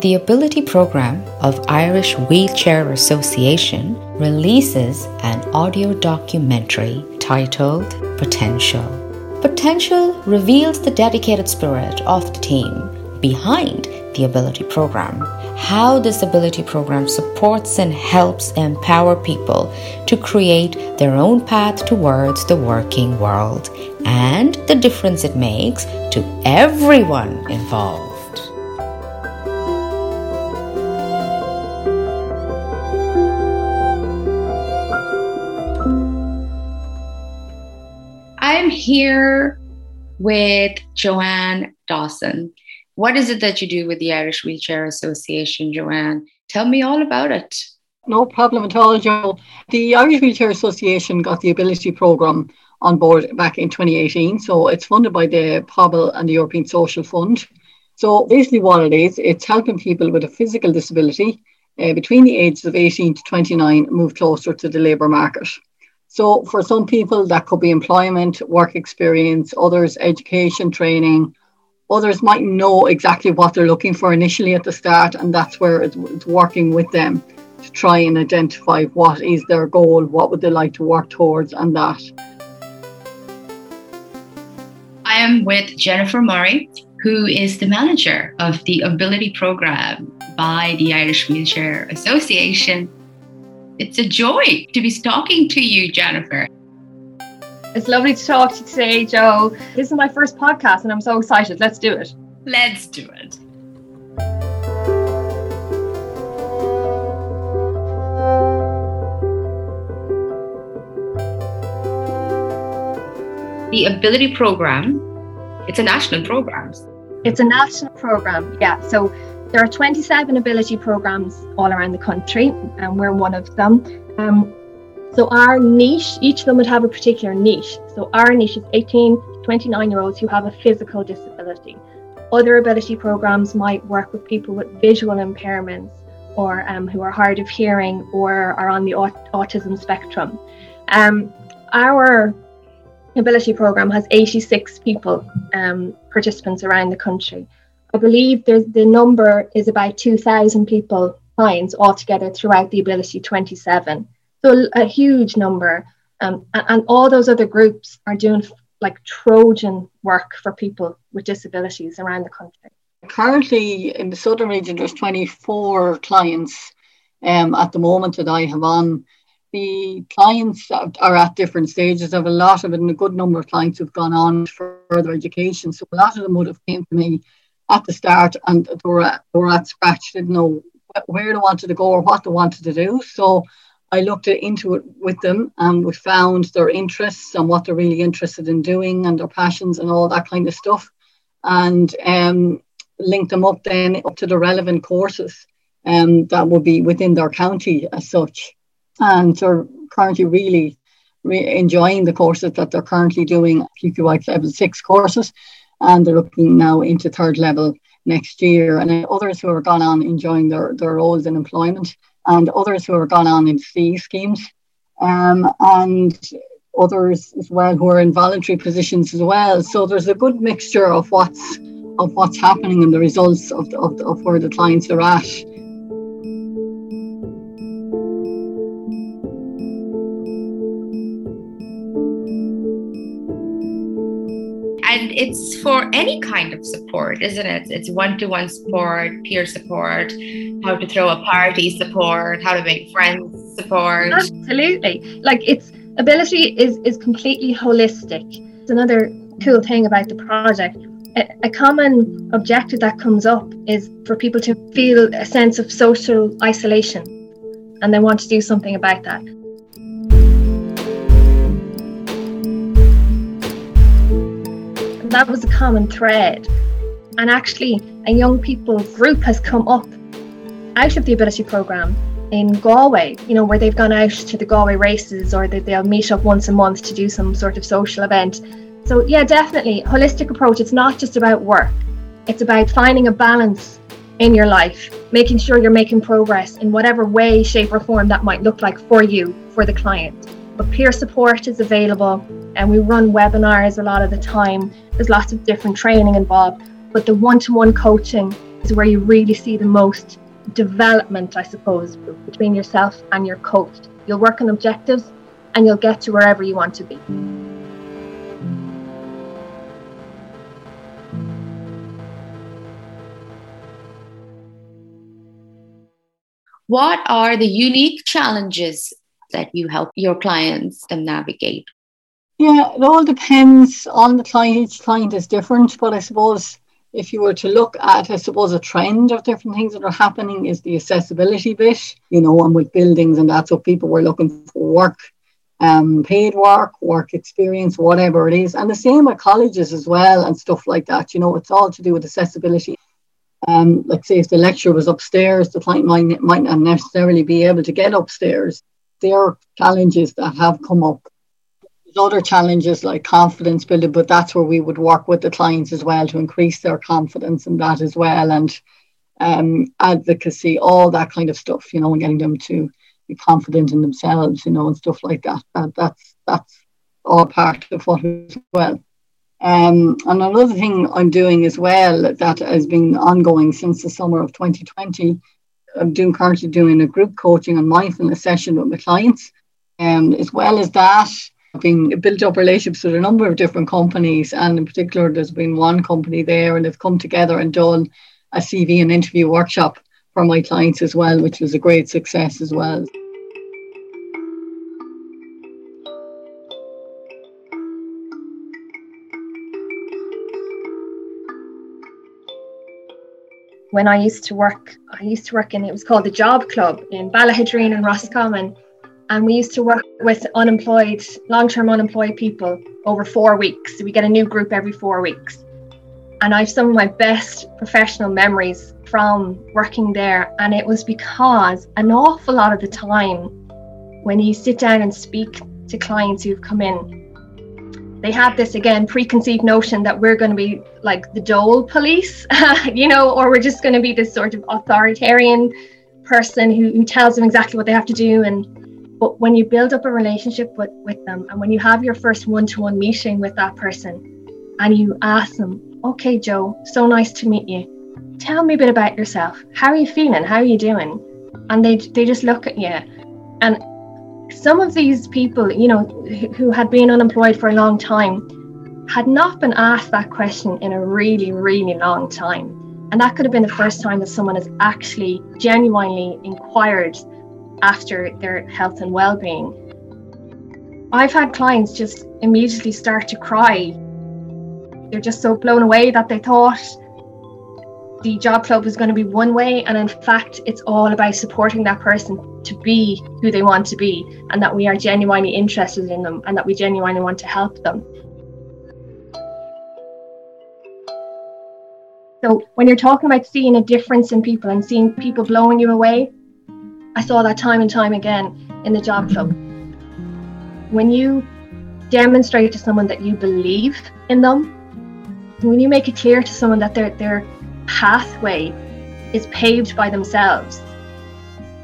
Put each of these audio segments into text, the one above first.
The Ability Program of Irish Wheelchair Association releases an audio documentary titled Potential. Potential reveals the dedicated spirit of the team behind the Ability Program, how this Ability Program supports and helps empower people to create their own path towards the working world, and the difference it makes to everyone involved. Here with Joanne Dawson. What is it that you do with the Irish Wheelchair Association, Joanne? Tell me all about it. No problem at all, Joe. The Irish Wheelchair Association got the Ability Programme on board back in 2018. So it's funded by the Pobal and the European Social Fund. So basically, what it is, it's helping people with a physical disability uh, between the ages of 18 to 29 move closer to the labour market. So for some people, that could be employment, work experience, others, education, training, Others might know exactly what they're looking for initially at the start, and that's where it's, working with them to try and identify what is their goal, what would they like to work towards, and that. I am with Jennifer Murray, who is the manager of the Ability Program by the Irish Wheelchair Association. It's a joy to be talking to you, Jennifer. It's lovely to talk to you today, Joe. This is my first podcast and I'm so excited. Let's do it. Let's do it. The Ability Program, it's a national program. It's a national program, yeah. So there are 27 ability programs all around the country, and we're one of them. Um, so our niche, each of them would have a particular niche. So our niche is 18 to 29 year olds who have a physical disability. Other ability programs might work with people with visual impairments or um, who are hard of hearing or are on the aut- autism spectrum. Um, our ability program has 86 people, um, participants around the country. I believe the number is about 2,000 people clients altogether throughout the ability 27. So a huge number. Um, and, and all those other groups are doing like Trojan work for people with disabilities around the country. Currently, in the southern region, there's 24 clients um, at the moment that I have on. The clients are at different stages. Have a lot of it, and a good number of clients who've gone on for further education. So a lot of them would have came to me at the start and they were at, they were at scratch, didn't know where they wanted to go or what they wanted to do. So I looked into it with them and we found their interests and what they're really interested in doing and their passions and all that kind of stuff. And um, linked them up then up to the relevant courses um, that would be within their county as such. And they're currently really, really enjoying the courses that they're currently doing, QQI level six courses. And they're looking now into third level next year. And others who are gone on enjoying their, their roles in employment and others who are gone on in C schemes, um, and others as well who are in voluntary positions as well. So there's a good mixture of what's of what's happening and the results of, the, of, the, of where the clients are at. And it's for any kind of support, isn't it? It's one to one support, peer support, how to throw a party support, how to make friends support. Absolutely. Like it's ability is, is completely holistic. It's another cool thing about the project. A, a common objective that comes up is for people to feel a sense of social isolation and they want to do something about that. That was a common thread. And actually, a young people group has come up out of the ability program in Galway, you know, where they've gone out to the Galway races or that they'll meet up once a month to do some sort of social event. So, yeah, definitely, holistic approach. It's not just about work, it's about finding a balance in your life, making sure you're making progress in whatever way, shape, or form that might look like for you, for the client. But peer support is available, and we run webinars a lot of the time there's lots of different training involved, but the one to one coaching is is where you really see the most development, I suppose, between yourself and your coach. You'll work on objectives and you'll get to wherever you want to be. What are the unique challenges that you help your clients to navigate? Yeah, it all depends on the client. Each client is different, but I suppose if you were to look at, I suppose, a trend of different things that are happening is the accessibility bit, you know, and with buildings and that. So people were looking for work, um, paid work, work experience, whatever it is. And the same with colleges as well and stuff like that. You know, it's all to do with accessibility. Um, like say if the lecture was upstairs, the client might, might not necessarily be able to get upstairs. There are challenges that have come up there's other challenges like confidence building, but that's where we would work with the clients as well to increase their confidence in that as well, and um, advocacy, all that kind of stuff, you know, and getting them to be confident in themselves, you know, and stuff like that. that that's that's all part of what as well. Um, and another thing I'm doing as well that has been ongoing since the summer of 2020, I'm doing currently doing a group coaching and mindfulness session with my clients. Um, as well as that, I've been built up relationships with a number of different companies, and in particular, there's been one company there, and they've come together and done a CV and interview workshop for my clients as well, which was a great success as well. When I used to work, I used to work in it was called the Job Club in Ballaghaderreen and Roscommon and we used to work with unemployed, long term unemployed people over four weeks. So we get a new group every four weeks. And I have some of my best professional memories from working there. And it was because an awful lot of the time, when you sit down and speak to clients who've come in, they have this again preconceived notion that we're going to be like the dole police, you know, or we're just going to be this sort of authoritarian person who, who tells them exactly what they have to do and but when you build up a relationship with, with them and when you have your first one to one meeting with that person and you ask them, okay, Joe, so nice to meet you. Tell me a bit about yourself. How are you feeling? How are you doing? And they, they just look at you. And some of these people, you know, who had been unemployed for a long time, had not been asked that question in a really, really long time. And that could have been the first time that someone has actually genuinely inquired after their health and well-being. I've had clients just immediately start to cry. They're just so blown away that they thought the job club was going to be one way and in fact it's all about supporting that person to be who they want to be and that we are genuinely interested in them and that we genuinely want to help them. So when you're talking about seeing a difference in people and seeing people blowing you away, I saw that time and time again in the job club. When you demonstrate to someone that you believe in them, when you make it clear to someone that their their pathway is paved by themselves,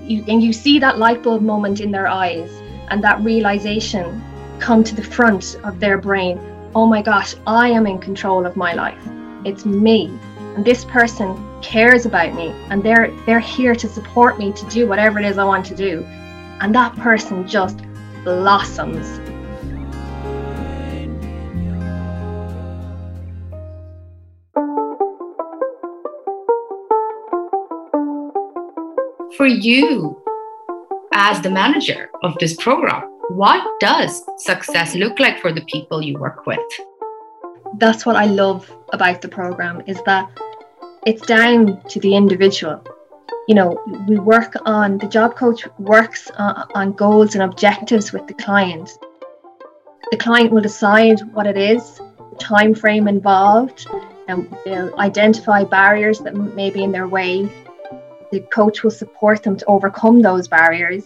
you, and you see that light bulb moment in their eyes and that realization come to the front of their brain. Oh my gosh, I am in control of my life. It's me and this person cares about me and they're they're here to support me to do whatever it is I want to do and that person just blossoms for you as the manager of this program what does success look like for the people you work with that's what I love about the program is that it's down to the individual. You know, we work on the job coach works on, on goals and objectives with the client. The client will decide what it is, the time frame involved, and they'll identify barriers that may be in their way. The coach will support them to overcome those barriers.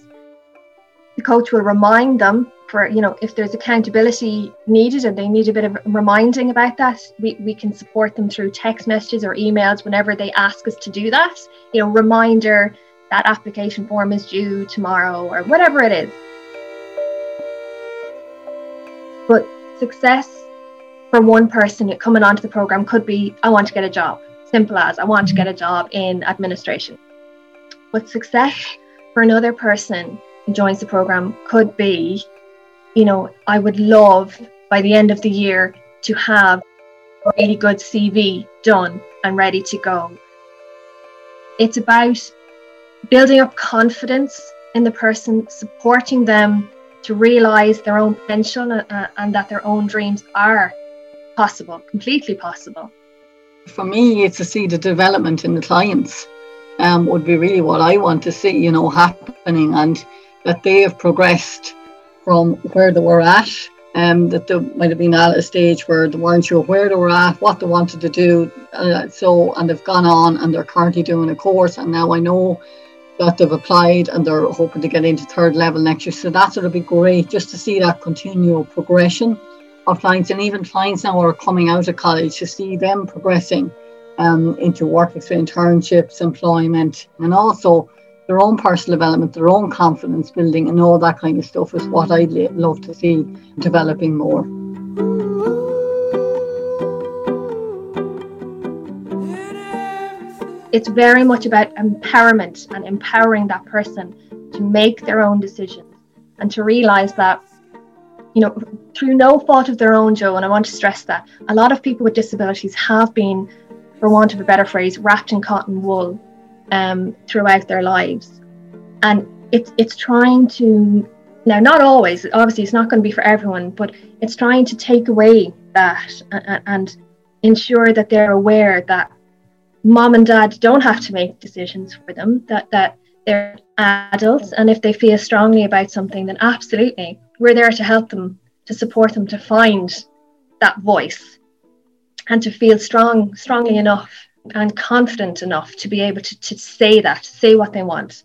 The coach will remind them for you know if there's accountability needed and they need a bit of reminding about that we, we can support them through text messages or emails whenever they ask us to do that you know reminder that application form is due tomorrow or whatever it is but success for one person coming onto the program could be i want to get a job simple as I want to get a job in administration. But success for another person who joins the program could be, you know, I would love by the end of the year to have a really good CV done and ready to go. It's about building up confidence in the person, supporting them to realize their own potential and, uh, and that their own dreams are possible, completely possible. For me, it's to see the development in the clients um, would be really what I want to see, you know, happening and that they have progressed from where they were at. Um, that they might have been at a stage where they weren't sure where they were at, what they wanted to do. Uh, so, and they've gone on and they're currently doing a course. And now I know that they've applied and they're hoping to get into third level next year. So that's going to be great just to see that continual progression of clients and even clients now are coming out of college to see them progressing um, into work experience, internships, employment, and also their own personal development, their own confidence building, and all that kind of stuff is what I'd love to see developing more. It's very much about empowerment and empowering that person to make their own decisions and to realize that you know, through no fault of their own, Joe, and I want to stress that a lot of people with disabilities have been, for want of a better phrase, wrapped in cotton wool um, throughout their lives. And it's it's trying to now not always, obviously it's not going to be for everyone, but it's trying to take away that and, and ensure that they're aware that mom and dad don't have to make decisions for them, that that they're adults and if they feel strongly about something then absolutely we're there to help them, to support them to find that voice and to feel strong, strongly enough and confident enough to be able to, to say that, say what they want.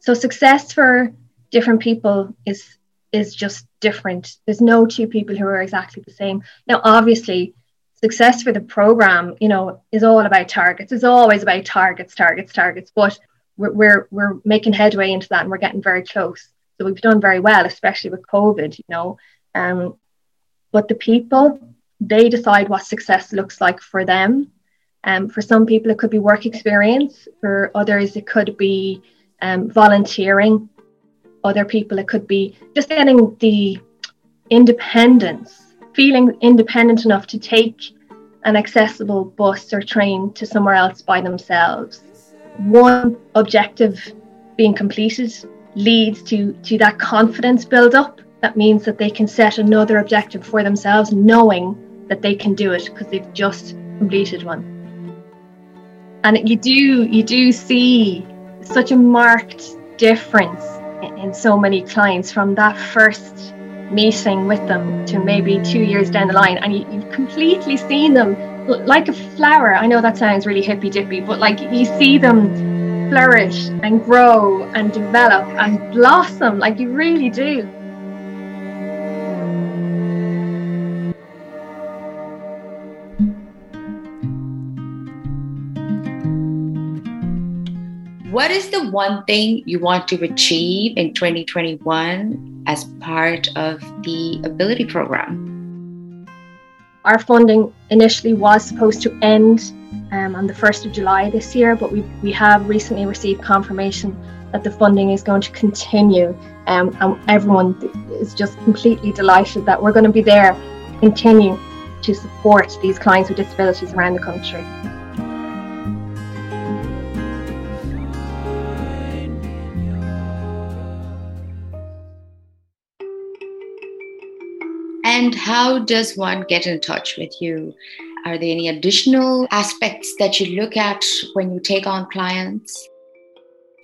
So success for different people is is just different. There's no two people who are exactly the same. Now, obviously, success for the program, you know, is all about targets. It's always about targets, targets, targets. But we're we're, we're making headway into that, and we're getting very close. So we've done very well, especially with COVID, you know. Um, but the people, they decide what success looks like for them. Um, for some people, it could be work experience. For others, it could be um, volunteering. Other people, it could be just getting the independence, feeling independent enough to take an accessible bus or train to somewhere else by themselves. One objective being completed leads to to that confidence build up that means that they can set another objective for themselves knowing that they can do it because they've just completed one and you do you do see such a marked difference in, so many clients from that first meeting with them to maybe two years down the line and you, you've completely seen them like a flower i know that sounds really hippy dippy but like you see them flourish and grow and develop and blossom like you really do. What is the one thing you want to achieve in 2021 as part of the Ability Program? Our funding initially was supposed to end um, on the 1st of July this year, but we, we have recently received confirmation that the funding is going to continue. Um, and everyone is just completely delighted that we're going to be there continue to support these clients with disabilities around the country. How does one get in touch with you? Are there any additional aspects that you look at when you take on clients?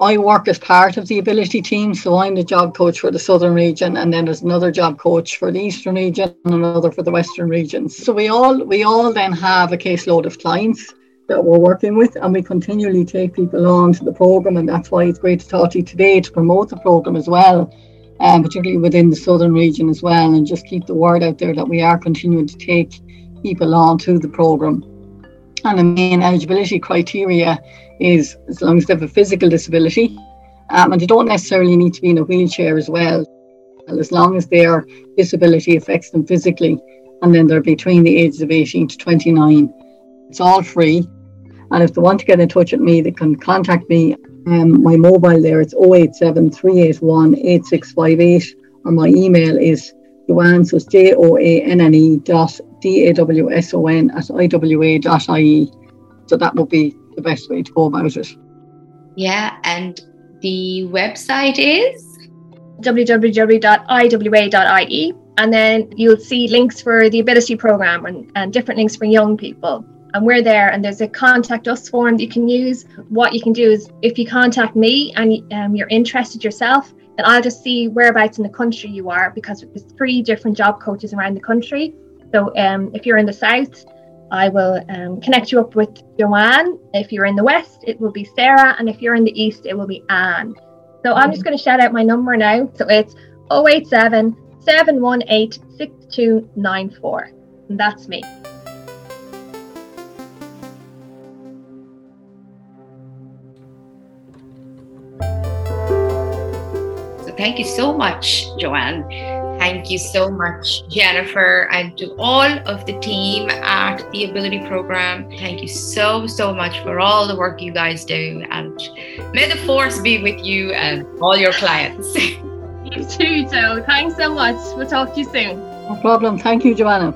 I work as part of the ability team, so I'm the job coach for the southern region, and then there's another job coach for the eastern region and another for the western regions. So we all we all then have a caseload of clients that we're working with, and we continually take people on to the program, and that's why it's great to talk to you today to promote the program as well um, particularly within the southern region as well, and just keep the word out there that we are continuing to take people on to the programme. And the main eligibility criteria is as long as they have a physical disability, um, and they don't necessarily need to be in a wheelchair as well, as long as their disability affects them physically, and then they're between the ages of 18 to 29. It's all free. And if they want to get in touch with me, they can contact me. Um, my mobile there it's 087 381 8658 or my email is Joanne, so it's J O A N N E dot D A W S O N at iwa dot ie. So that would be the best way to go about it. Yeah, and the website is www.iwa.ie and then you'll see links for the ability program and, and different links for young people and we're there and there's a contact us form that you can use. What you can do is if you contact me and um, you're interested yourself then i'll just see whereabouts in the country you are because there's three different job coaches around the country. So um, if you're in the south i will um, connect you up with joanne. If you're in the west it will be sarah and if you're in the east it will be anne. So i'm just going to shout out my number now. So it's 087 718 6294 and that's me thank you so much, Joanne. Thank you so much, Jennifer, and to all of the team at the Ability Program. Thank you so, so much for all the work you guys do. And may the force be with you and all your clients. you too, Joe. Thanks so much. We'll talk to you soon. No problem. Thank you, Joanna.